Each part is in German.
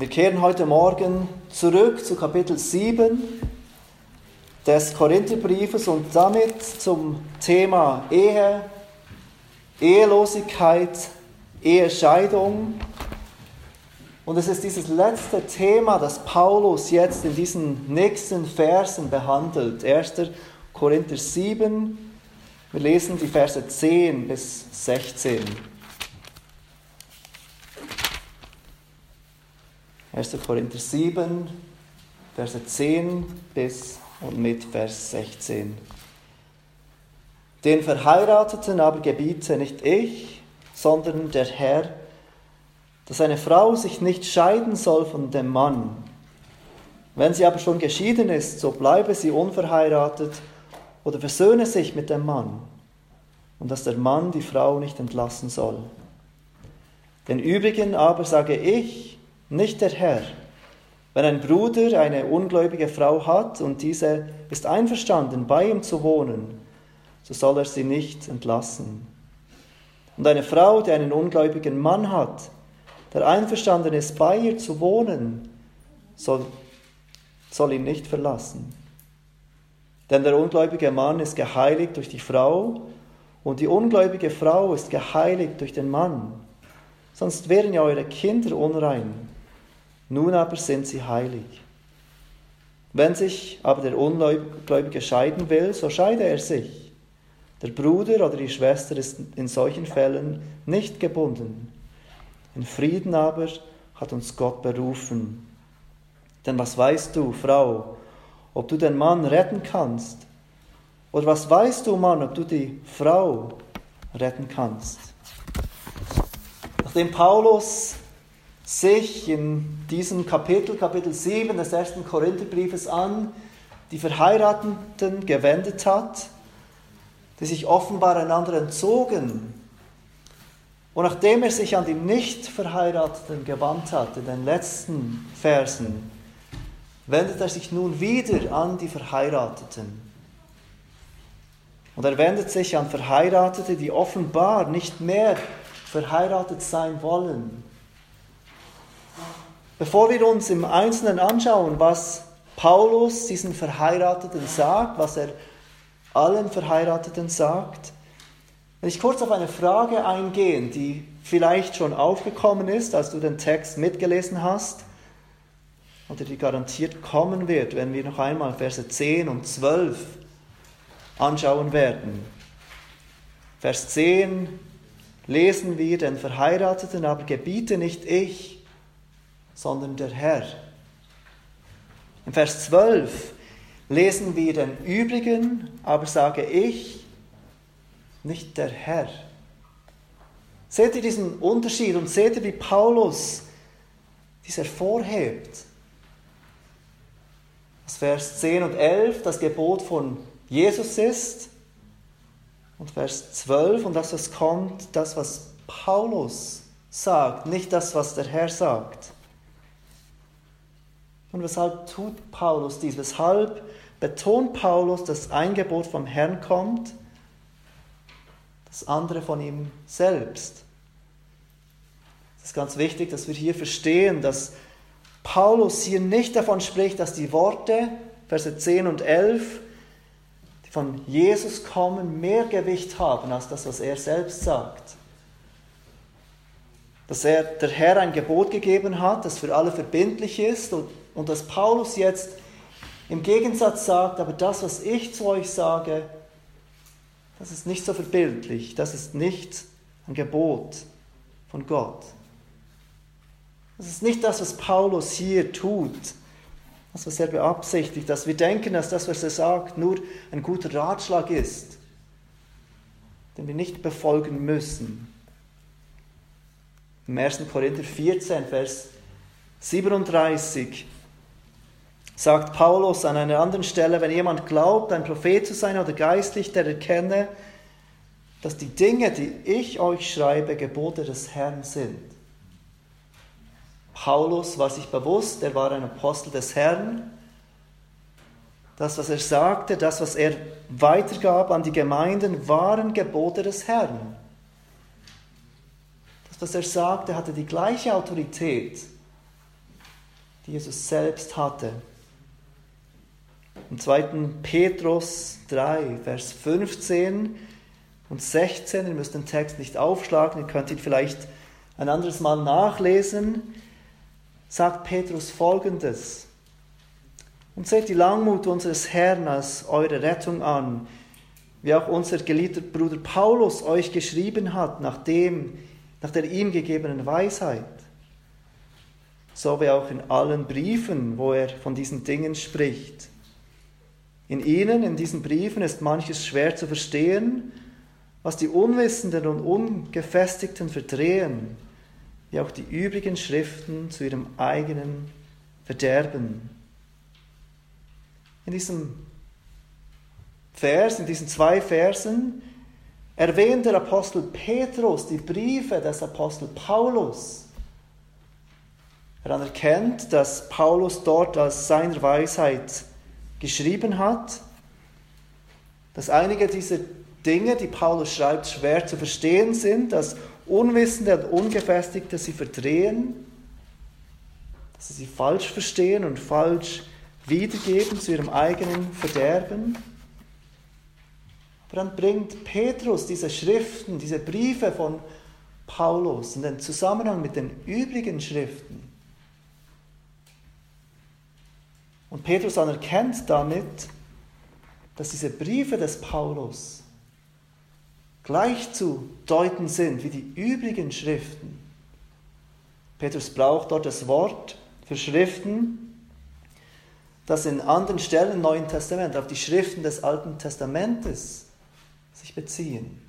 Wir kehren heute Morgen zurück zu Kapitel 7 des Korintherbriefes und damit zum Thema Ehe, Ehelosigkeit, Ehescheidung. Und es ist dieses letzte Thema, das Paulus jetzt in diesen nächsten Versen behandelt. 1. Korinther 7, wir lesen die Verse 10 bis 16. 1. Korinther 7, Verse 10 bis und mit Vers 16. Den Verheirateten aber gebiete nicht ich, sondern der Herr, dass eine Frau sich nicht scheiden soll von dem Mann. Wenn sie aber schon geschieden ist, so bleibe sie unverheiratet oder versöhne sich mit dem Mann, und dass der Mann die Frau nicht entlassen soll. Den übrigen aber sage ich, nicht der Herr. Wenn ein Bruder eine ungläubige Frau hat und diese ist einverstanden, bei ihm zu wohnen, so soll er sie nicht entlassen. Und eine Frau, die einen ungläubigen Mann hat, der einverstanden ist, bei ihr zu wohnen, soll, soll ihn nicht verlassen. Denn der ungläubige Mann ist geheiligt durch die Frau und die ungläubige Frau ist geheiligt durch den Mann. Sonst wären ja eure Kinder unrein. Nun aber sind sie heilig. Wenn sich aber der Ungläubige scheiden will, so scheide er sich. Der Bruder oder die Schwester ist in solchen Fällen nicht gebunden. In Frieden aber hat uns Gott berufen. Denn was weißt du, Frau, ob du den Mann retten kannst? Oder was weißt du, Mann, ob du die Frau retten kannst? Nachdem Paulus sich in diesem Kapitel, Kapitel 7 des ersten Korintherbriefes an die Verheirateten gewendet hat, die sich offenbar einander entzogen. Und nachdem er sich an die Nicht-Verheirateten gewandt hat, in den letzten Versen, wendet er sich nun wieder an die Verheirateten. Und er wendet sich an Verheiratete, die offenbar nicht mehr verheiratet sein wollen, Bevor wir uns im Einzelnen anschauen, was Paulus diesen Verheirateten sagt, was er allen Verheirateten sagt, will ich kurz auf eine Frage eingehen, die vielleicht schon aufgekommen ist, als du den Text mitgelesen hast, oder die garantiert kommen wird, wenn wir noch einmal Verse 10 und 12 anschauen werden. Vers 10 lesen wir, den Verheirateten aber gebiete nicht ich, sondern der Herr. Im Vers 12 lesen wir den Übrigen, aber sage ich, nicht der Herr. Seht ihr diesen Unterschied und seht ihr, wie Paulus dies hervorhebt? Das Vers 10 und 11 das Gebot von Jesus ist und Vers 12 und das, was kommt, das, was Paulus sagt, nicht das, was der Herr sagt. Und weshalb tut Paulus dies? Weshalb betont Paulus, dass ein Gebot vom Herrn kommt, das andere von ihm selbst? Es ist ganz wichtig, dass wir hier verstehen, dass Paulus hier nicht davon spricht, dass die Worte, Verse 10 und 11, die von Jesus kommen, mehr Gewicht haben als das, was er selbst sagt. Dass er der Herr ein Gebot gegeben hat, das für alle verbindlich ist und und dass Paulus jetzt im Gegensatz sagt, aber das, was ich zu euch sage, das ist nicht so verbildlich, das ist nicht ein Gebot von Gott. Das ist nicht das, was Paulus hier tut, das, was er beabsichtigt, dass wir denken, dass das, was er sagt, nur ein guter Ratschlag ist, den wir nicht befolgen müssen. Im 1. Korinther 14, Vers 37 sagt Paulus an einer anderen Stelle, wenn jemand glaubt, ein Prophet zu sein oder geistlich, der erkenne, dass die Dinge, die ich euch schreibe, Gebote des Herrn sind. Paulus war sich bewusst, er war ein Apostel des Herrn. Das, was er sagte, das, was er weitergab an die Gemeinden, waren Gebote des Herrn. Was er sagte, hatte die gleiche Autorität die Jesus selbst hatte. Im 2. Petrus 3, Vers 15 und 16, ihr müsst den Text nicht aufschlagen, ihr könnt ihn vielleicht ein anderes Mal nachlesen, sagt Petrus folgendes. Und seht die Langmut unseres Herrn als eure Rettung an, wie auch unser geliebter Bruder Paulus euch geschrieben hat, nach, dem, nach der ihm gegebenen Weisheit. So wie auch in allen Briefen, wo er von diesen Dingen spricht. In ihnen, in diesen Briefen, ist manches schwer zu verstehen, was die Unwissenden und Ungefestigten verdrehen, wie auch die übrigen Schriften zu ihrem eigenen Verderben. In diesem Vers, in diesen zwei Versen, erwähnt der Apostel Petrus die Briefe des Apostel Paulus. Er anerkennt, dass Paulus dort aus seiner Weisheit geschrieben hat, dass einige dieser Dinge, die Paulus schreibt, schwer zu verstehen sind, dass Unwissende und Ungefestigte sie verdrehen, dass sie sie falsch verstehen und falsch wiedergeben zu ihrem eigenen Verderben. Dann bringt Petrus diese Schriften, diese Briefe von Paulus in den Zusammenhang mit den übrigen Schriften. Und Petrus anerkennt damit, dass diese Briefe des Paulus gleich zu deuten sind wie die übrigen Schriften. Petrus braucht dort das Wort für Schriften, das in anderen Stellen im Neuen Testament auf die Schriften des Alten Testamentes sich beziehen.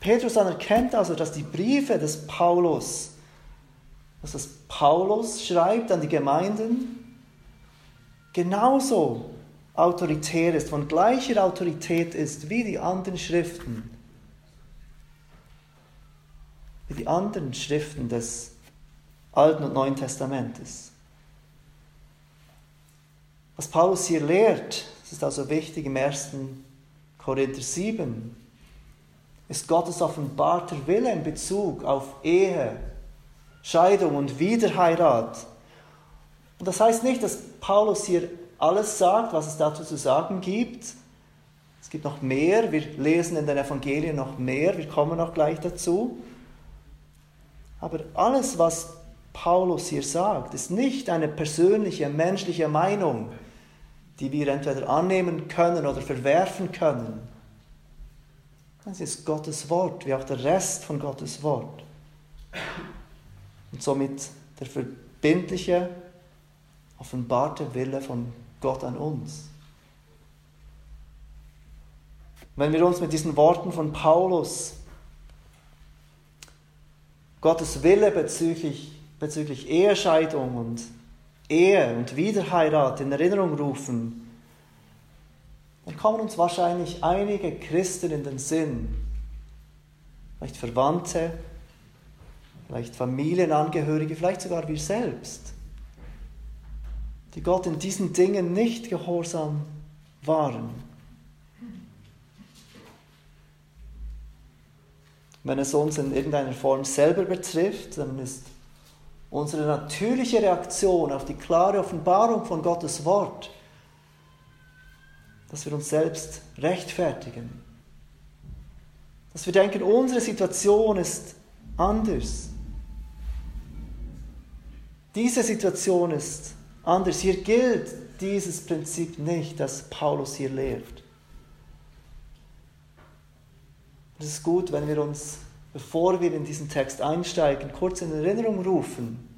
Petrus anerkennt also, dass die Briefe des Paulus, dass das Paulus schreibt an die Gemeinden, genauso autoritär ist, von gleicher Autorität ist wie die anderen Schriften, wie die anderen Schriften des Alten und Neuen Testamentes. Was Paulus hier lehrt, das ist also wichtig im 1. Korinther 7, ist Gottes offenbarter Wille in Bezug auf Ehe, Scheidung und Wiederheirat. Und das heißt nicht, dass Paulus hier alles sagt, was es dazu zu sagen gibt. Es gibt noch mehr, wir lesen in den Evangelien noch mehr, wir kommen noch gleich dazu. Aber alles, was Paulus hier sagt, ist nicht eine persönliche, menschliche Meinung, die wir entweder annehmen können oder verwerfen können. Das ist Gottes Wort, wie auch der Rest von Gottes Wort. Und somit der verbindliche, offenbarte Wille von Gott an uns. Wenn wir uns mit diesen Worten von Paulus Gottes Wille bezüglich, bezüglich Ehescheidung und Ehe und Wiederheirat in Erinnerung rufen, dann kommen uns wahrscheinlich einige Christen in den Sinn, vielleicht Verwandte, vielleicht Familienangehörige, vielleicht sogar wir selbst, die Gott in diesen Dingen nicht gehorsam waren. Wenn es uns in irgendeiner Form selber betrifft, dann ist unsere natürliche Reaktion auf die klare Offenbarung von Gottes Wort, dass wir uns selbst rechtfertigen. Dass wir denken, unsere Situation ist anders. Diese Situation ist anders. Hier gilt dieses Prinzip nicht, das Paulus hier lehrt. Es ist gut, wenn wir uns bevor wir in diesen Text einsteigen, kurz in Erinnerung rufen.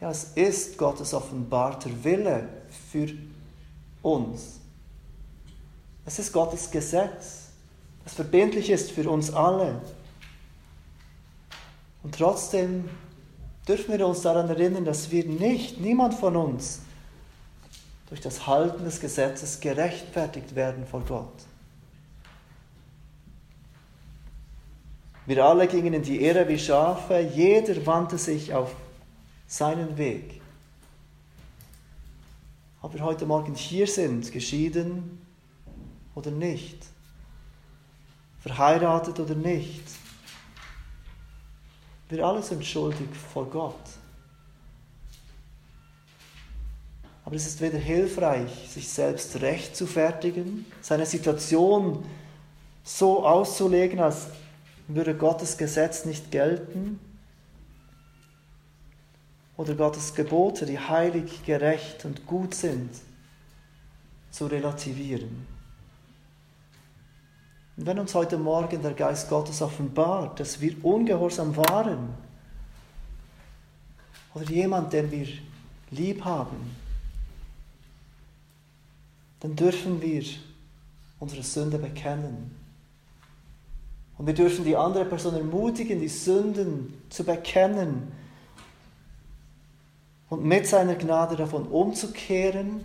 Ja, es ist Gottes offenbarter Wille für uns. Es ist Gottes Gesetz, das verbindlich ist für uns alle. Und trotzdem dürfen wir uns daran erinnern, dass wir nicht, niemand von uns, durch das Halten des Gesetzes gerechtfertigt werden vor Gott. Wir alle gingen in die Irre wie Schafe, jeder wandte sich auf seinen Weg. Ob wir heute Morgen hier sind, geschieden oder nicht, verheiratet oder nicht, Wir alle sind schuldig vor Gott. Aber es ist weder hilfreich, sich selbst recht zu fertigen, seine Situation so auszulegen, als würde Gottes Gesetz nicht gelten, oder Gottes Gebote, die heilig, gerecht und gut sind, zu relativieren. Und wenn uns heute Morgen der Geist Gottes offenbart, dass wir ungehorsam waren, oder jemand, den wir lieb haben, dann dürfen wir unsere Sünde bekennen. Und wir dürfen die andere Person ermutigen, die Sünden zu bekennen und mit seiner Gnade davon umzukehren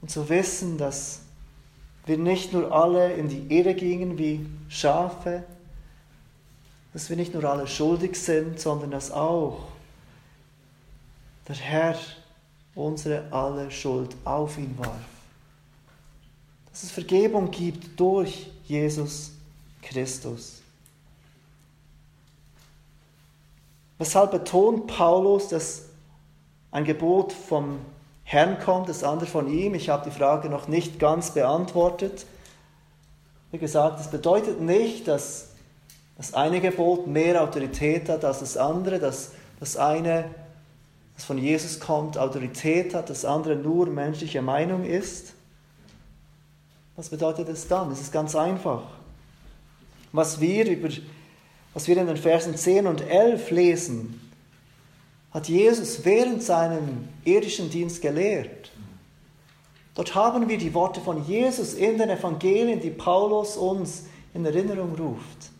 und zu wissen, dass wir nicht nur alle in die Irre gingen wie Schafe, dass wir nicht nur alle schuldig sind, sondern dass auch der Herr unsere alle Schuld auf ihn warf. Dass es Vergebung gibt durch Jesus Christus. Weshalb betont Paulus, dass ein Gebot vom Herrn kommt, das andere von ihm? Ich habe die Frage noch nicht ganz beantwortet. Wie gesagt, es bedeutet nicht, dass das eine Gebot mehr Autorität hat als das andere, dass das eine das von Jesus kommt, Autorität hat, das andere nur menschliche Meinung ist. Was bedeutet es dann? Es ist ganz einfach. Was wir, über, was wir in den Versen 10 und 11 lesen, hat Jesus während seinem irdischen Dienst gelehrt. Dort haben wir die Worte von Jesus in den Evangelien, die Paulus uns in Erinnerung ruft.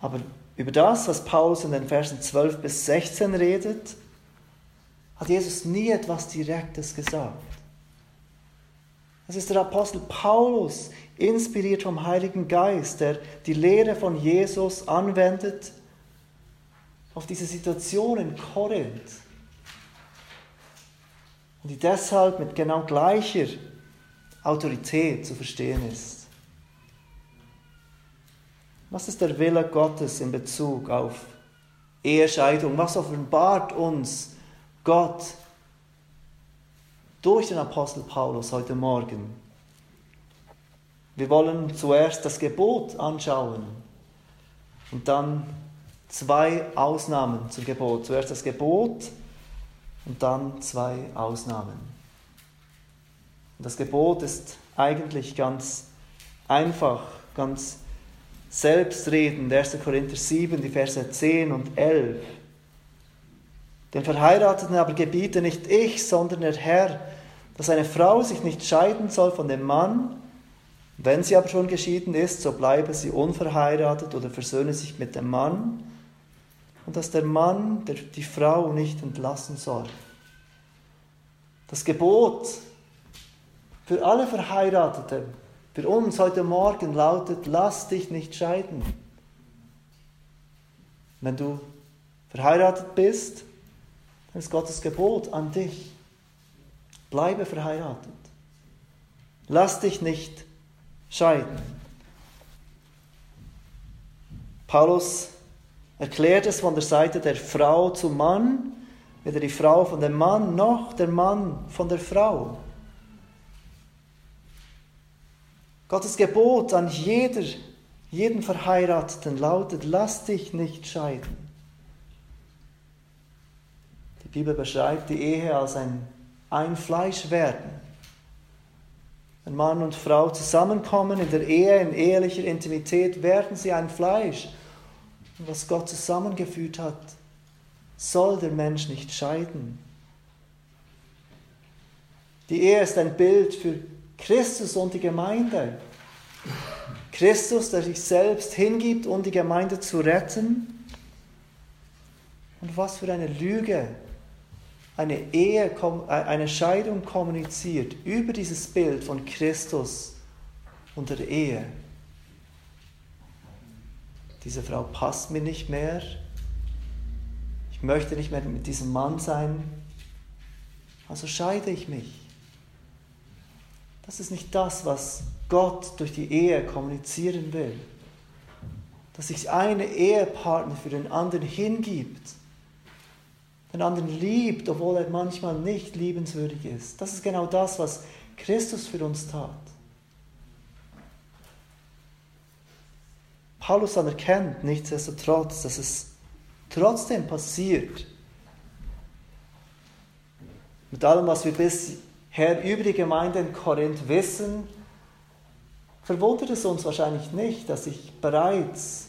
Aber über das, was Paulus in den Versen 12 bis 16 redet, hat Jesus nie etwas Direktes gesagt. Es ist der Apostel Paulus, inspiriert vom Heiligen Geist, der die Lehre von Jesus anwendet auf diese Situation in Korinth. Und die deshalb mit genau gleicher Autorität zu verstehen ist. Was ist der Wille Gottes in Bezug auf Ehescheidung? Was offenbart uns Gott durch den Apostel Paulus heute Morgen? Wir wollen zuerst das Gebot anschauen und dann zwei Ausnahmen zum Gebot. Zuerst das Gebot und dann zwei Ausnahmen. das Gebot ist eigentlich ganz einfach, ganz selbstredend, 1. Korinther 7, die Verse 10 und 11. Den Verheirateten aber gebiete nicht ich, sondern der Herr, dass eine Frau sich nicht scheiden soll von dem Mann, wenn sie aber schon geschieden ist, so bleibe sie unverheiratet oder versöhne sich mit dem Mann, und dass der Mann der, die Frau nicht entlassen soll. Das Gebot für alle Verheirateten für uns heute Morgen lautet, lass dich nicht scheiden. Wenn du verheiratet bist, dann ist Gottes Gebot an dich. Bleibe verheiratet. Lass dich nicht scheiden. Paulus erklärt es von der Seite der Frau zum Mann, weder die Frau von dem Mann noch der Mann von der Frau. Gottes Gebot an jeder, jeden Verheirateten lautet, lass dich nicht scheiden. Die Bibel beschreibt die Ehe als ein Einfleischwerden. Wenn Mann und Frau zusammenkommen in der Ehe, in ehelicher Intimität, werden sie ein Fleisch. Und was Gott zusammengefügt hat, soll der Mensch nicht scheiden. Die Ehe ist ein Bild für Christus und die Gemeinde. Christus, der sich selbst hingibt, um die Gemeinde zu retten. Und was für eine Lüge eine Ehe, äh, eine Scheidung kommuniziert über dieses Bild von Christus und der Ehe. Diese Frau passt mir nicht mehr. Ich möchte nicht mehr mit diesem Mann sein. Also scheide ich mich. Das ist nicht das, was Gott durch die Ehe kommunizieren will. dass sich eine Ehepartner für den anderen hingibt, den anderen liebt, obwohl er manchmal nicht liebenswürdig ist. Das ist genau das, was Christus für uns tat. Paulus anerkennt nichtsdestotrotz, dass es trotzdem passiert. Mit allem, was wir bisher über die Gemeinde in Korinth wissen, verwundert es uns wahrscheinlich nicht, dass sich bereits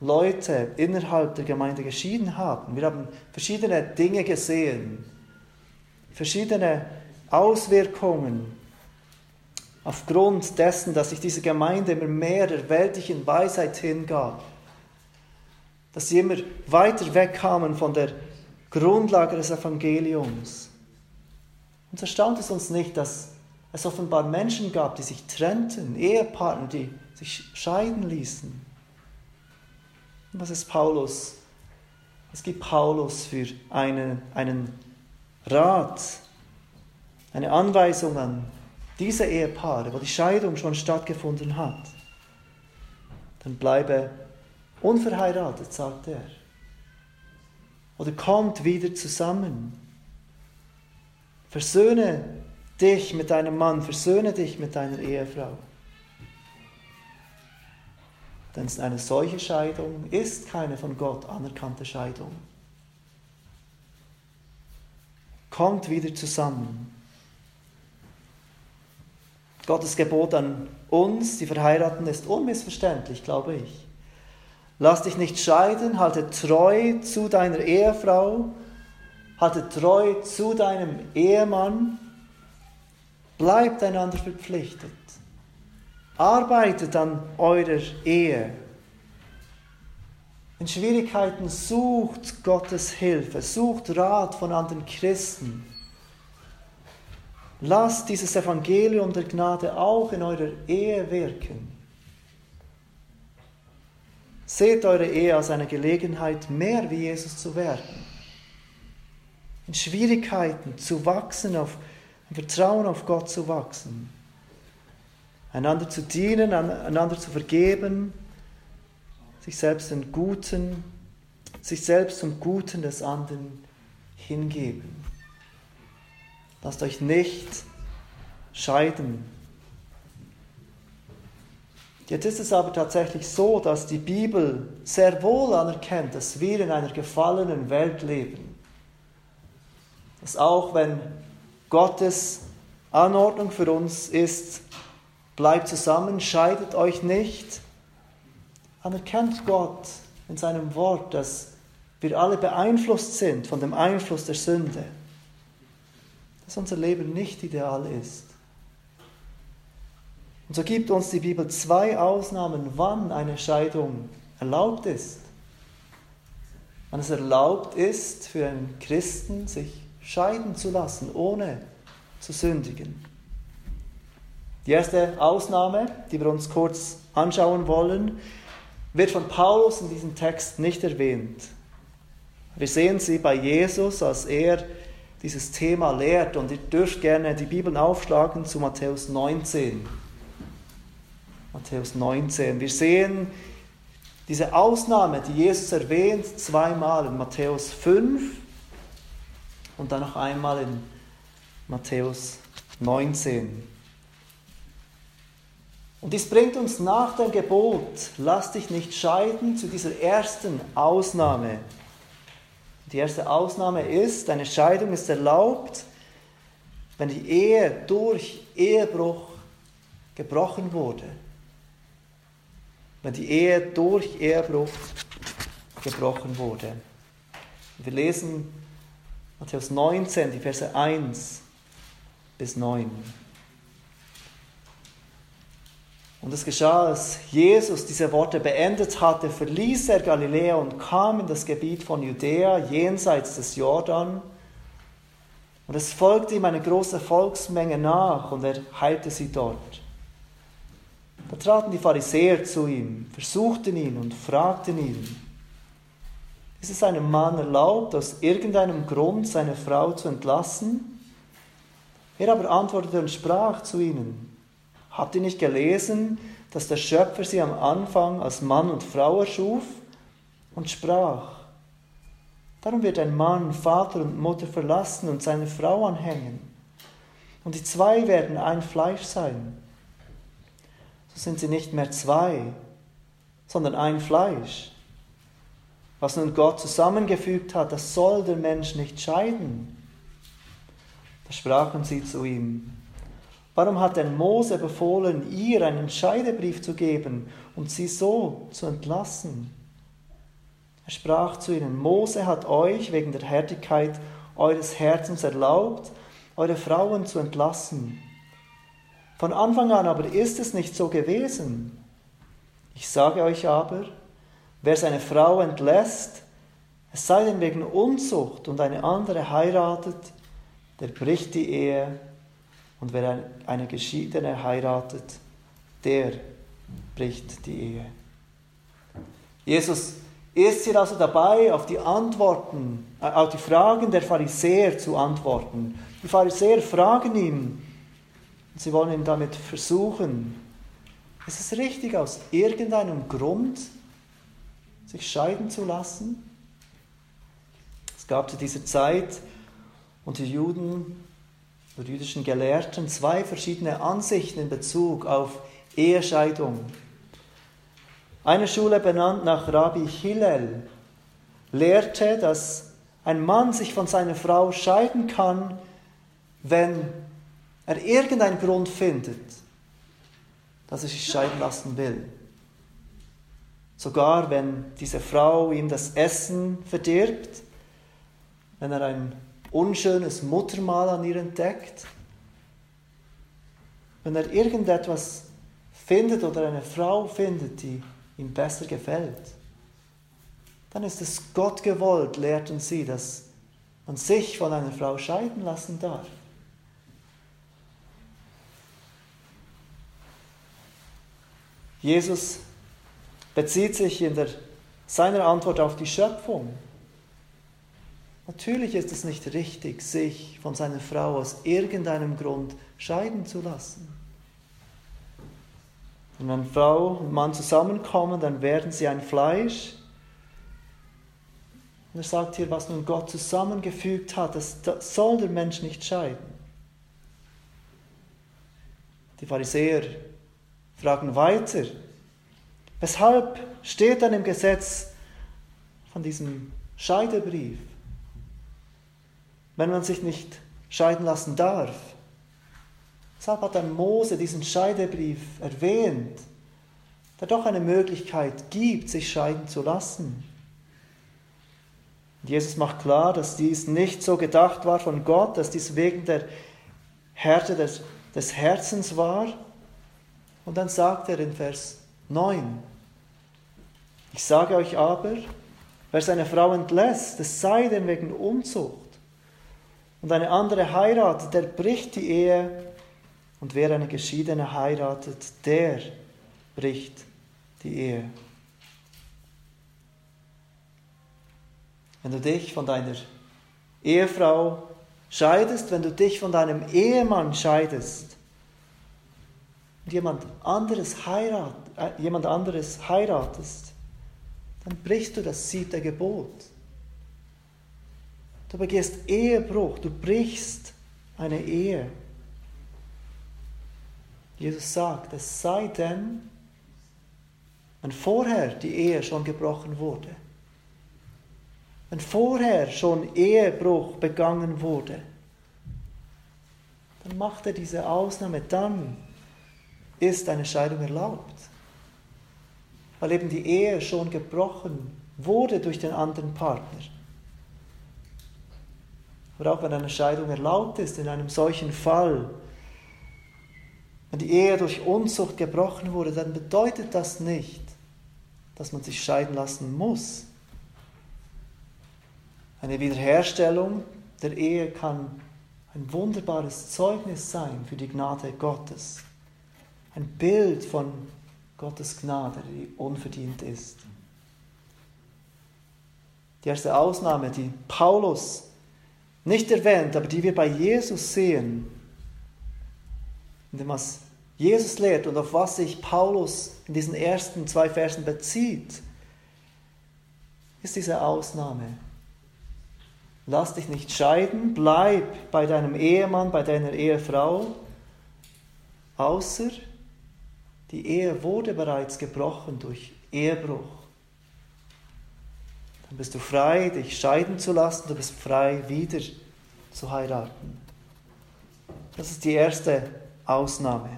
Leute innerhalb der Gemeinde geschieden haben. Wir haben verschiedene Dinge gesehen, verschiedene Auswirkungen aufgrund dessen, dass sich diese Gemeinde immer mehr der weltlichen Weisheit hingab, dass sie immer weiter wegkamen von der Grundlage des Evangeliums. Und erstaunt es uns nicht, dass es offenbar Menschen gab, die sich trennten, Ehepartner, die sich scheiden ließen. Was ist Paulus? Es gibt Paulus für einen, einen Rat, eine Anweisung an diese Ehepaare, wo die Scheidung schon stattgefunden hat. Dann bleibe unverheiratet, sagt er. Oder kommt wieder zusammen. Versöhne dich mit deinem Mann, versöhne dich mit deiner Ehefrau. Denn eine solche Scheidung ist keine von Gott anerkannte Scheidung. Kommt wieder zusammen. Gottes Gebot an uns, die Verheirateten, ist unmissverständlich, glaube ich. Lass dich nicht scheiden, halte treu zu deiner Ehefrau, halte treu zu deinem Ehemann, bleibt einander verpflichtet. Arbeitet an eurer Ehe. In Schwierigkeiten sucht Gottes Hilfe, sucht Rat von anderen Christen. Lasst dieses Evangelium der Gnade auch in eurer Ehe wirken. Seht eure Ehe als eine Gelegenheit, mehr wie Jesus zu werden. In Schwierigkeiten zu wachsen, auf, im Vertrauen auf Gott zu wachsen. Einander zu dienen, einander zu vergeben, sich selbst den Guten, sich selbst zum Guten des anderen hingeben. Lasst euch nicht scheiden Jetzt ist es aber tatsächlich so, dass die Bibel sehr wohl anerkennt, dass wir in einer gefallenen Welt leben. Dass auch wenn Gottes Anordnung für uns ist, bleibt zusammen, scheidet euch nicht, anerkennt Gott in seinem Wort, dass wir alle beeinflusst sind von dem Einfluss der Sünde, dass unser Leben nicht ideal ist. Und so gibt uns die Bibel zwei Ausnahmen, wann eine Scheidung erlaubt ist. Wann es erlaubt ist, für einen Christen sich scheiden zu lassen, ohne zu sündigen. Die erste Ausnahme, die wir uns kurz anschauen wollen, wird von Paulus in diesem Text nicht erwähnt. Wir sehen sie bei Jesus, als er dieses Thema lehrt. Und ihr dürft gerne die Bibeln aufschlagen zu Matthäus 19. Matthäus 19. Wir sehen diese Ausnahme, die Jesus erwähnt, zweimal in Matthäus 5 und dann noch einmal in Matthäus 19. Und dies bringt uns nach dem Gebot, lass dich nicht scheiden, zu dieser ersten Ausnahme. Die erste Ausnahme ist, eine Scheidung ist erlaubt, wenn die Ehe durch Ehebruch gebrochen wurde wenn die Ehe durch Ehebruch gebrochen wurde. Wir lesen Matthäus 19, die Verse 1 bis 9. Und es geschah, als Jesus diese Worte beendet hatte, verließ er Galiläa und kam in das Gebiet von Judäa, jenseits des Jordan. Und es folgte ihm eine große Volksmenge nach und er heilte sie dort. Da traten die Pharisäer zu ihm, versuchten ihn und fragten ihn, ist es einem Mann erlaubt, aus irgendeinem Grund seine Frau zu entlassen? Er aber antwortete und sprach zu ihnen, habt ihr nicht gelesen, dass der Schöpfer sie am Anfang als Mann und Frau erschuf und sprach, darum wird ein Mann Vater und Mutter verlassen und seine Frau anhängen, und die zwei werden ein Fleisch sein. So sind sie nicht mehr zwei, sondern ein Fleisch. Was nun Gott zusammengefügt hat, das soll der Mensch nicht scheiden. Da sprachen sie zu ihm, warum hat denn Mose befohlen, ihr einen Scheidebrief zu geben und sie so zu entlassen? Er sprach zu ihnen, Mose hat euch wegen der Härtigkeit eures Herzens erlaubt, eure Frauen zu entlassen. Von Anfang an aber ist es nicht so gewesen. Ich sage euch aber, wer seine Frau entlässt, es sei denn wegen Unzucht und eine andere heiratet, der bricht die Ehe und wer eine Geschiedene heiratet, der bricht die Ehe. Jesus ist hier also dabei, auf die Antworten, äh, auf die Fragen der Pharisäer zu antworten. Die Pharisäer fragen ihn, sie wollen ihn damit versuchen, ist es richtig, aus irgendeinem Grund sich scheiden zu lassen? Es gab zu dieser Zeit unter Juden oder jüdischen Gelehrten zwei verschiedene Ansichten in Bezug auf Ehescheidung. Eine Schule benannt nach Rabbi Hillel lehrte, dass ein Mann sich von seiner Frau scheiden kann, wenn er irgendeinen Grund findet, dass er sich scheiden lassen will. Sogar wenn diese Frau ihm das Essen verdirbt, wenn er ein unschönes Muttermal an ihr entdeckt, wenn er irgendetwas findet oder eine Frau findet, die ihm besser gefällt, dann ist es Gott gewollt, lehrten sie, dass man sich von einer Frau scheiden lassen darf. Jesus bezieht sich in der, seiner Antwort auf die Schöpfung. Natürlich ist es nicht richtig, sich von seiner Frau aus irgendeinem Grund scheiden zu lassen. Und wenn Frau und Mann zusammenkommen, dann werden sie ein Fleisch. Und er sagt hier, was nun Gott zusammengefügt hat, das, das soll der Mensch nicht scheiden. Die Pharisäer fragen weiter, weshalb steht dann im Gesetz von diesem Scheidebrief, wenn man sich nicht scheiden lassen darf? Weshalb hat dann Mose diesen Scheidebrief erwähnt, der doch eine Möglichkeit gibt, sich scheiden zu lassen? Und Jesus macht klar, dass dies nicht so gedacht war von Gott, dass dies wegen der Härte des, des Herzens war, und dann sagt er in Vers 9, ich sage euch aber, wer seine Frau entlässt, es sei denn wegen Unzucht, und eine andere heiratet, der bricht die Ehe, und wer eine Geschiedene heiratet, der bricht die Ehe. Wenn du dich von deiner Ehefrau scheidest, wenn du dich von deinem Ehemann scheidest, und jemand anderes, heirat, äh, jemand anderes heiratest, dann brichst du das siebte Gebot. Du begehst Ehebruch, du brichst eine Ehe. Jesus sagt, es sei denn, wenn vorher die Ehe schon gebrochen wurde, wenn vorher schon Ehebruch begangen wurde, dann macht er diese Ausnahme dann, ist eine Scheidung erlaubt. Weil eben die Ehe schon gebrochen wurde durch den anderen Partner. Aber auch wenn eine Scheidung erlaubt ist, in einem solchen Fall, wenn die Ehe durch Unzucht gebrochen wurde, dann bedeutet das nicht, dass man sich scheiden lassen muss. Eine Wiederherstellung der Ehe kann ein wunderbares Zeugnis sein für die Gnade Gottes ein Bild von Gottes Gnade, die unverdient ist. Die erste Ausnahme, die Paulus nicht erwähnt, aber die wir bei Jesus sehen, indem was Jesus lehrt und auf was sich Paulus in diesen ersten zwei Versen bezieht, ist diese Ausnahme. Lass dich nicht scheiden, bleib bei deinem Ehemann, bei deiner Ehefrau, außer die Ehe wurde bereits gebrochen durch Ehebruch. Dann bist du frei, dich scheiden zu lassen, du bist frei, wieder zu heiraten. Das ist die erste Ausnahme.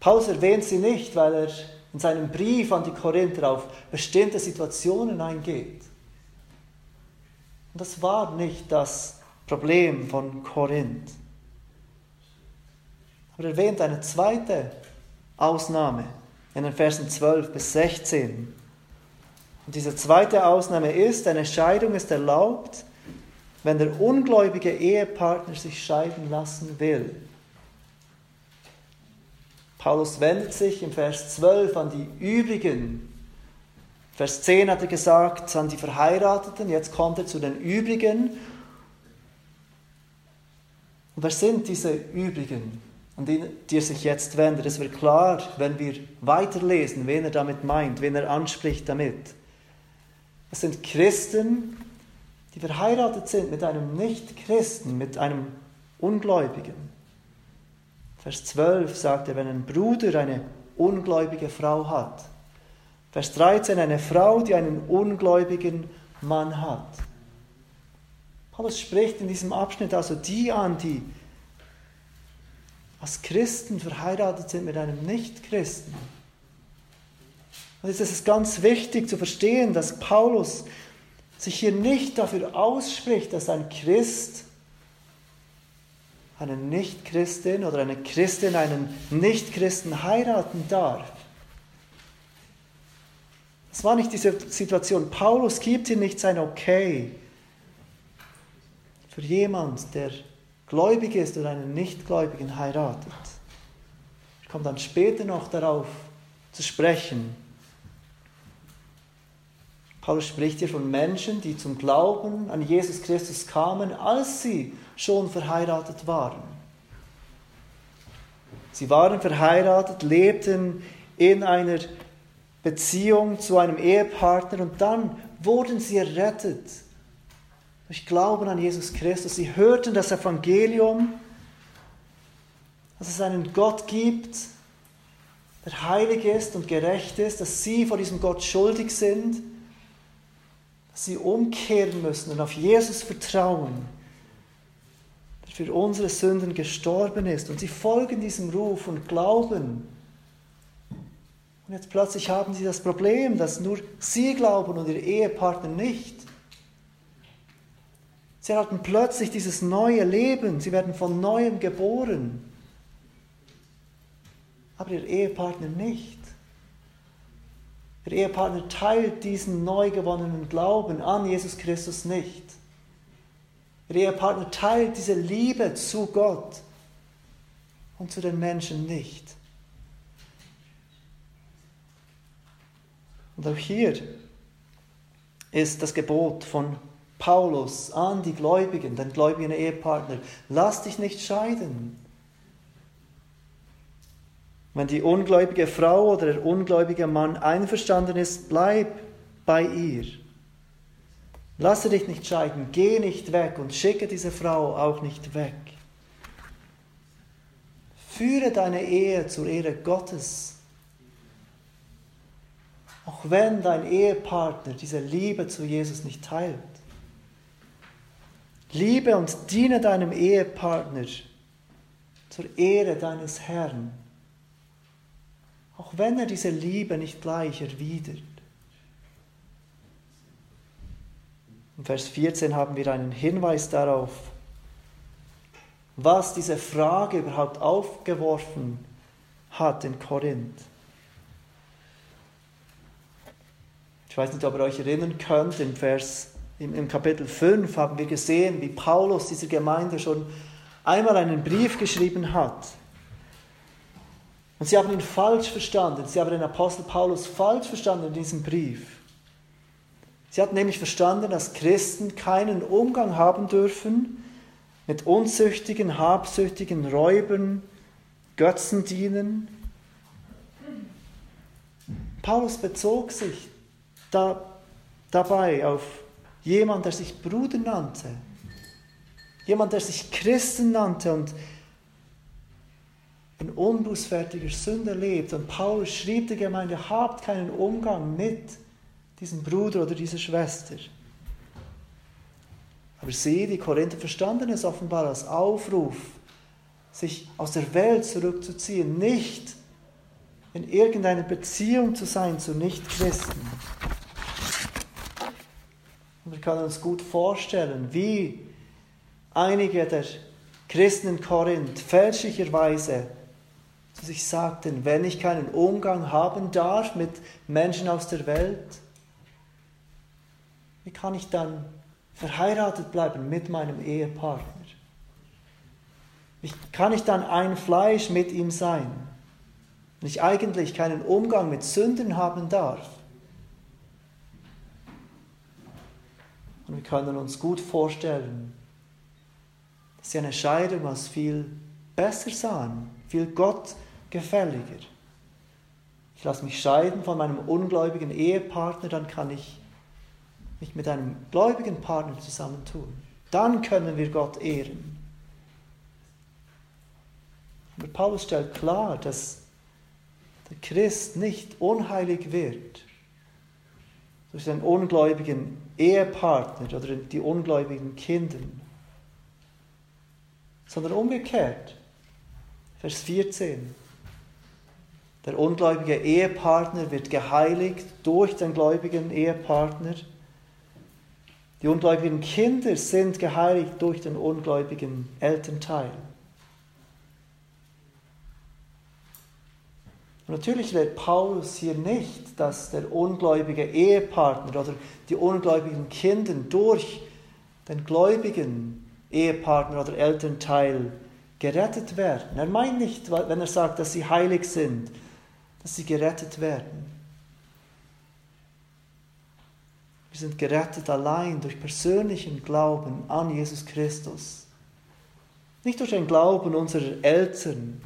Paulus erwähnt sie nicht, weil er in seinem Brief an die Korinther auf bestimmte Situationen eingeht. Und das war nicht das Problem von Korinth. Aber er erwähnt eine zweite Ausnahme in den Versen 12 bis 16. Und diese zweite Ausnahme ist, eine Scheidung ist erlaubt, wenn der ungläubige Ehepartner sich scheiden lassen will. Paulus wendet sich im Vers 12 an die übrigen. Vers 10 hat er gesagt, an die Verheirateten, jetzt kommt er zu den übrigen. Und wer sind diese übrigen, an die, die er sich jetzt wendet? Es wird klar, wenn wir weiterlesen, wen er damit meint, wen er anspricht damit. Es sind Christen, die verheiratet sind mit einem Nichtchristen, mit einem Ungläubigen. Vers 12 sagt er, wenn ein Bruder eine ungläubige Frau hat. Vers 13, eine Frau, die einen ungläubigen Mann hat. Paulus spricht in diesem Abschnitt also die an, die als Christen verheiratet sind mit einem Nichtchristen. Und es ist ganz wichtig zu verstehen, dass Paulus sich hier nicht dafür ausspricht, dass ein Christ eine Nichtchristin oder eine Christin einen Nichtchristen heiraten darf. Das war nicht diese Situation. Paulus gibt hier nicht sein Okay für jemand, der gläubig ist oder einen Nichtgläubigen heiratet. Ich komme dann später noch darauf zu sprechen. Paulus spricht hier von Menschen, die zum Glauben an Jesus Christus kamen, als sie schon verheiratet waren. Sie waren verheiratet, lebten in einer Beziehung zu einem Ehepartner und dann wurden sie errettet durch Glauben an Jesus Christus. Sie hörten das Evangelium, dass es einen Gott gibt, der heilig ist und gerecht ist, dass sie vor diesem Gott schuldig sind, sie umkehren müssen und auf Jesus vertrauen für unsere Sünden gestorben ist. Und sie folgen diesem Ruf und glauben. Und jetzt plötzlich haben sie das Problem, dass nur sie glauben und ihr Ehepartner nicht. Sie erhalten plötzlich dieses neue Leben. Sie werden von neuem geboren. Aber ihr Ehepartner nicht. Ihr Ehepartner teilt diesen neu gewonnenen Glauben an Jesus Christus nicht. Ihr Ehepartner teilt diese Liebe zu Gott und zu den Menschen nicht. Und auch hier ist das Gebot von Paulus an die Gläubigen, den gläubigen Ehepartner, lass dich nicht scheiden. Wenn die ungläubige Frau oder der ungläubige Mann einverstanden ist, bleib bei ihr. Lasse dich nicht scheiden, geh nicht weg und schicke diese Frau auch nicht weg. Führe deine Ehe zur Ehre Gottes. Auch wenn dein Ehepartner diese Liebe zu Jesus nicht teilt. Liebe und diene deinem Ehepartner zur Ehre deines Herrn. Auch wenn er diese Liebe nicht gleich erwidert. Im Vers 14 haben wir einen Hinweis darauf, was diese Frage überhaupt aufgeworfen hat in Korinth. Ich weiß nicht, ob ihr euch erinnern könnt, im, Vers, im, im Kapitel 5 haben wir gesehen, wie Paulus dieser Gemeinde schon einmal einen Brief geschrieben hat. Und sie haben ihn falsch verstanden. Sie haben den Apostel Paulus falsch verstanden in diesem Brief. Sie hatten nämlich verstanden, dass Christen keinen Umgang haben dürfen mit unzüchtigen, habsüchtigen Räubern, Götzen dienen. Paulus bezog sich da, dabei auf jemand, der sich Bruder nannte, jemand, der sich Christen nannte und ein unbußfertiger Sünder lebt. Und Paulus schrieb der Gemeinde, habt keinen Umgang mit diesem Bruder oder dieser Schwester. Aber sie, die Korinther, verstanden es offenbar als Aufruf, sich aus der Welt zurückzuziehen, nicht in irgendeiner Beziehung zu sein zu Nichtchristen. Und wir können uns gut vorstellen, wie einige der Christen in Korinth fälschlicherweise sich sagten, wenn ich keinen Umgang haben darf mit Menschen aus der Welt, wie kann ich dann verheiratet bleiben mit meinem Ehepartner? Wie kann ich dann ein Fleisch mit ihm sein, wenn ich eigentlich keinen Umgang mit Sünden haben darf? Und wir können uns gut vorstellen, dass sie eine Scheidung als viel besser sahen, viel gottgefälliger. Ich lasse mich scheiden von meinem ungläubigen Ehepartner, dann kann ich mich mit einem gläubigen Partner zusammentun. Dann können wir Gott ehren. Aber Paulus stellt klar, dass der Christ nicht unheilig wird durch seinen ungläubigen Ehepartner oder die ungläubigen Kinder, sondern umgekehrt. Vers 14. Der ungläubige Ehepartner wird geheiligt durch den gläubigen Ehepartner. Die ungläubigen Kinder sind geheiligt durch den ungläubigen Elternteil. Natürlich redet Paulus hier nicht, dass der ungläubige Ehepartner oder die ungläubigen Kinder durch den gläubigen Ehepartner oder Elternteil gerettet werden. Er meint nicht, wenn er sagt, dass sie heilig sind, dass sie gerettet werden. Wir sind gerettet allein durch persönlichen Glauben an Jesus Christus. Nicht durch den Glauben unserer Eltern,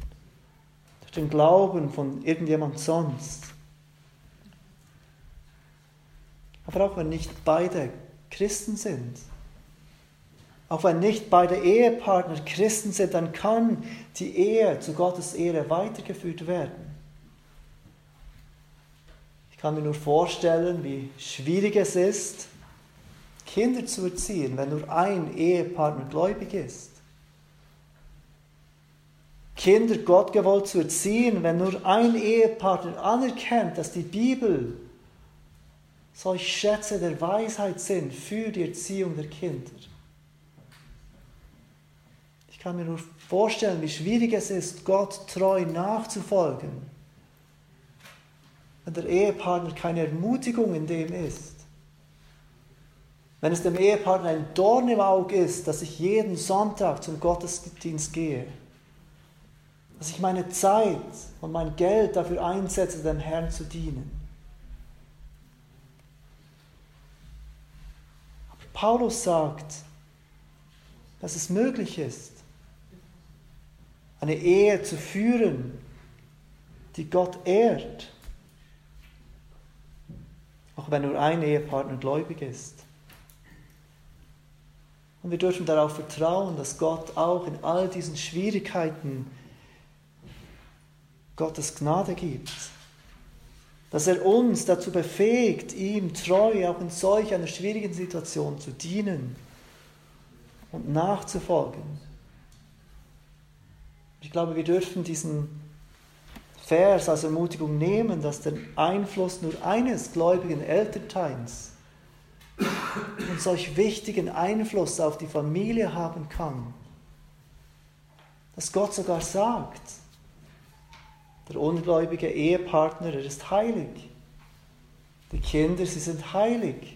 den Glauben von irgendjemand sonst. Aber auch wenn nicht beide Christen sind, auch wenn nicht beide Ehepartner Christen sind, dann kann die Ehe zu Gottes Ehre weitergeführt werden. Ich kann mir nur vorstellen, wie schwierig es ist, Kinder zu erziehen, wenn nur ein Ehepartner gläubig ist. Kinder Gott gewollt zu erziehen, wenn nur ein Ehepartner anerkennt, dass die Bibel solche Schätze der Weisheit sind für die Erziehung der Kinder. Ich kann mir nur vorstellen, wie schwierig es ist, Gott treu nachzufolgen, wenn der Ehepartner keine Ermutigung in dem ist. Wenn es dem Ehepartner ein Dorn im Auge ist, dass ich jeden Sonntag zum Gottesdienst gehe dass ich meine Zeit und mein Geld dafür einsetze, dem Herrn zu dienen. Aber Paulus sagt, dass es möglich ist, eine Ehe zu führen, die Gott ehrt, auch wenn nur ein Ehepartner gläubig ist. Und wir dürfen darauf vertrauen, dass Gott auch in all diesen Schwierigkeiten Gottes Gnade gibt. Dass er uns dazu befähigt, ihm treu auch in solch einer schwierigen Situation zu dienen und nachzufolgen. Ich glaube, wir dürfen diesen Vers als Ermutigung nehmen, dass der Einfluss nur eines gläubigen Elternteils einen solch wichtigen Einfluss auf die Familie haben kann. Dass Gott sogar sagt, der ungläubige Ehepartner, er ist heilig. Die Kinder, sie sind heilig.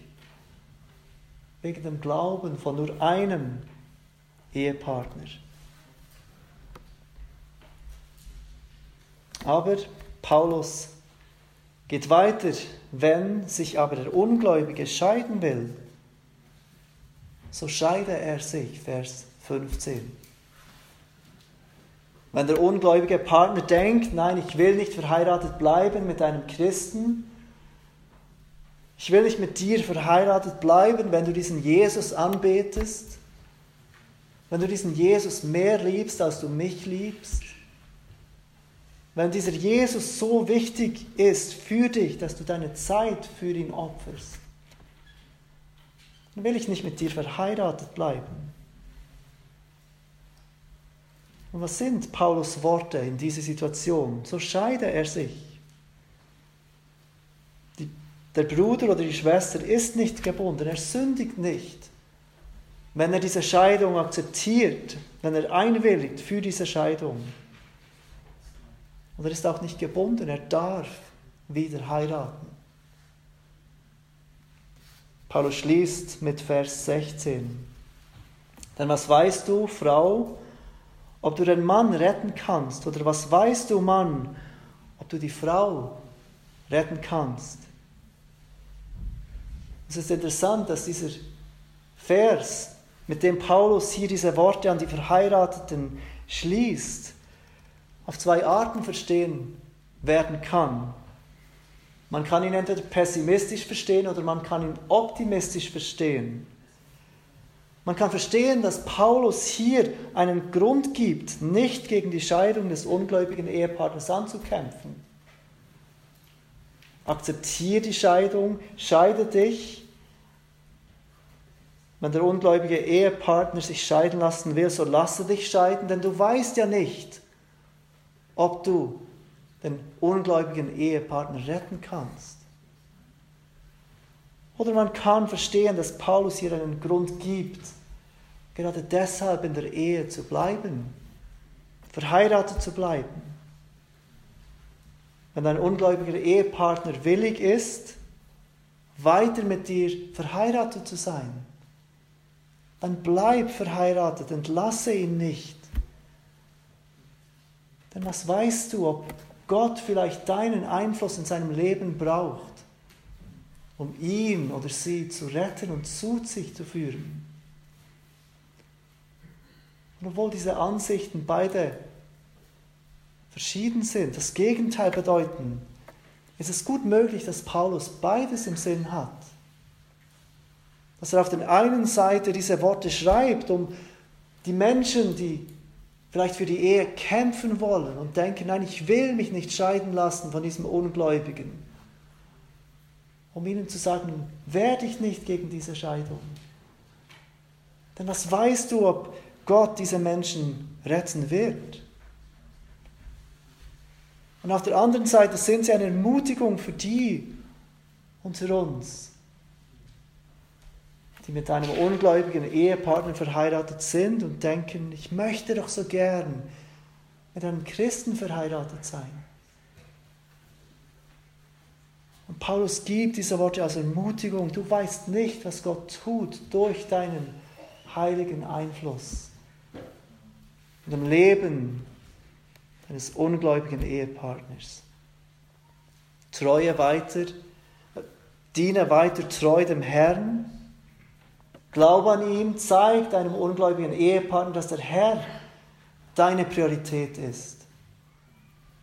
Wegen dem Glauben von nur einem Ehepartner. Aber Paulus geht weiter, wenn sich aber der Ungläubige scheiden will, so scheide er sich, Vers 15. Wenn der ungläubige Partner denkt, nein, ich will nicht verheiratet bleiben mit einem Christen, ich will nicht mit dir verheiratet bleiben, wenn du diesen Jesus anbetest, wenn du diesen Jesus mehr liebst, als du mich liebst, wenn dieser Jesus so wichtig ist für dich, dass du deine Zeit für ihn opferst, dann will ich nicht mit dir verheiratet bleiben. Und was sind Paulus Worte in dieser Situation? So scheide er sich. Die, der Bruder oder die Schwester ist nicht gebunden, er sündigt nicht. Wenn er diese Scheidung akzeptiert, wenn er einwilligt für diese Scheidung. Und er ist auch nicht gebunden, er darf wieder heiraten. Paulus schließt mit Vers 16. Denn was weißt du, Frau, ob du den Mann retten kannst oder was weißt du, Mann, ob du die Frau retten kannst. Es ist interessant, dass dieser Vers, mit dem Paulus hier diese Worte an die Verheirateten schließt, auf zwei Arten verstehen werden kann. Man kann ihn entweder pessimistisch verstehen oder man kann ihn optimistisch verstehen. Man kann verstehen, dass Paulus hier einen Grund gibt, nicht gegen die Scheidung des ungläubigen Ehepartners anzukämpfen. Akzeptiere die Scheidung, scheide dich. Wenn der ungläubige Ehepartner sich scheiden lassen will, so lasse dich scheiden, denn du weißt ja nicht, ob du den ungläubigen Ehepartner retten kannst. Oder man kann verstehen, dass Paulus hier einen Grund gibt, gerade deshalb in der Ehe zu bleiben, verheiratet zu bleiben. Wenn ein ungläubiger Ehepartner willig ist, weiter mit dir verheiratet zu sein, dann bleib verheiratet, entlasse ihn nicht. Denn was weißt du, ob Gott vielleicht deinen Einfluss in seinem Leben braucht, um ihn oder sie zu retten und zu sich zu führen? Und obwohl diese Ansichten beide verschieden sind, das Gegenteil bedeuten, ist es gut möglich, dass Paulus beides im Sinn hat. Dass er auf der einen Seite diese Worte schreibt, um die Menschen, die vielleicht für die Ehe kämpfen wollen und denken, nein, ich will mich nicht scheiden lassen von diesem Ungläubigen, um ihnen zu sagen, werde ich nicht gegen diese Scheidung. Denn was weißt du, ob Gott diese Menschen retten wird. Und auf der anderen Seite sind sie eine Ermutigung für die unter uns, die mit einem ungläubigen Ehepartner verheiratet sind und denken, ich möchte doch so gern mit einem Christen verheiratet sein. Und Paulus gibt diese Worte als Ermutigung. Du weißt nicht, was Gott tut durch deinen heiligen Einfluss in dem Leben eines ungläubigen Ehepartners. Treue weiter, diene weiter treu dem Herrn, glaube an ihm, zeig deinem ungläubigen Ehepartner, dass der Herr deine Priorität ist,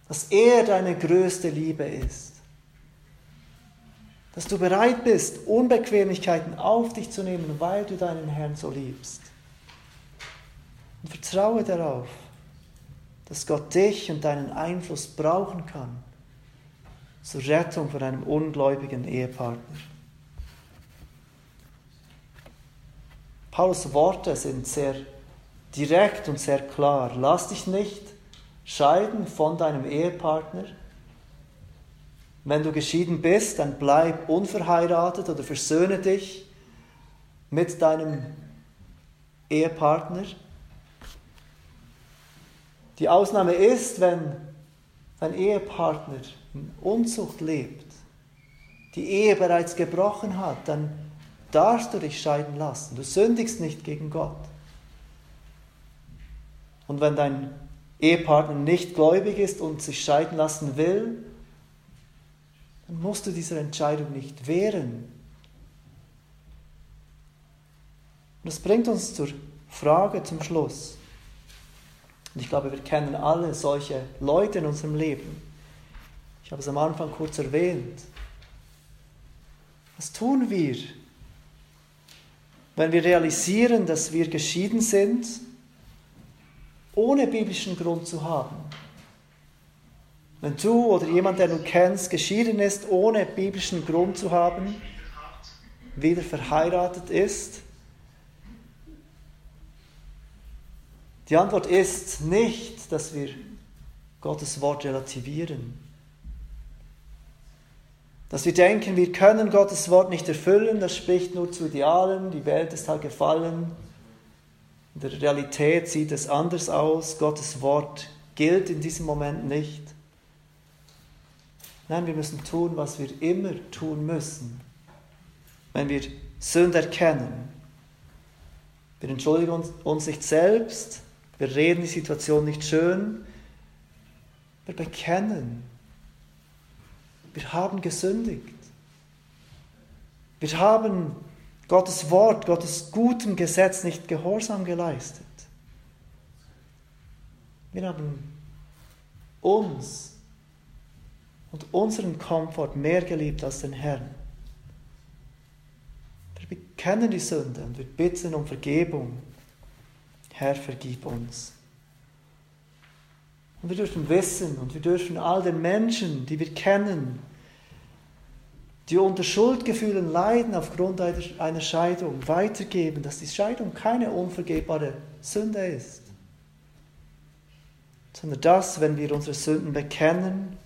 dass er deine größte Liebe ist, dass du bereit bist, Unbequemlichkeiten auf dich zu nehmen, weil du deinen Herrn so liebst. Und vertraue darauf, dass Gott dich und deinen Einfluss brauchen kann zur Rettung von einem ungläubigen Ehepartner. Paulus Worte sind sehr direkt und sehr klar. Lass dich nicht scheiden von deinem Ehepartner. Wenn du geschieden bist, dann bleib unverheiratet oder versöhne dich mit deinem Ehepartner. Die Ausnahme ist, wenn dein Ehepartner in Unzucht lebt, die Ehe bereits gebrochen hat, dann darfst du dich scheiden lassen. Du sündigst nicht gegen Gott. Und wenn dein Ehepartner nicht gläubig ist und sich scheiden lassen will, dann musst du dieser Entscheidung nicht wehren. Und das bringt uns zur Frage zum Schluss. Und ich glaube, wir kennen alle solche Leute in unserem Leben. Ich habe es am Anfang kurz erwähnt. Was tun wir, wenn wir realisieren, dass wir geschieden sind, ohne biblischen Grund zu haben? Wenn du oder jemand, der du kennst, geschieden ist, ohne biblischen Grund zu haben, wieder verheiratet ist, Die Antwort ist nicht, dass wir Gottes Wort relativieren. Dass wir denken, wir können Gottes Wort nicht erfüllen, das spricht nur zu Idealen, die Welt ist halt gefallen. In der Realität sieht es anders aus, Gottes Wort gilt in diesem Moment nicht. Nein, wir müssen tun, was wir immer tun müssen, wenn wir Sünde erkennen. Wir entschuldigen uns nicht selbst, wir reden die Situation nicht schön. Wir bekennen. Wir haben gesündigt. Wir haben Gottes Wort, Gottes gutem Gesetz nicht gehorsam geleistet. Wir haben uns und unseren Komfort mehr geliebt als den Herrn. Wir bekennen die Sünde und wir bitten um Vergebung Herr, vergib uns. Und wir dürfen wissen und wir dürfen all den Menschen, die wir kennen, die unter Schuldgefühlen leiden aufgrund einer Scheidung, weitergeben, dass die Scheidung keine unvergebbare Sünde ist, sondern dass, wenn wir unsere Sünden bekennen,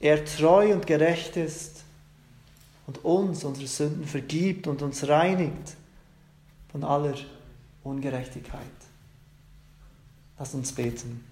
er treu und gerecht ist und uns unsere Sünden vergibt und uns reinigt von aller Ungerechtigkeit. Lass uns beten.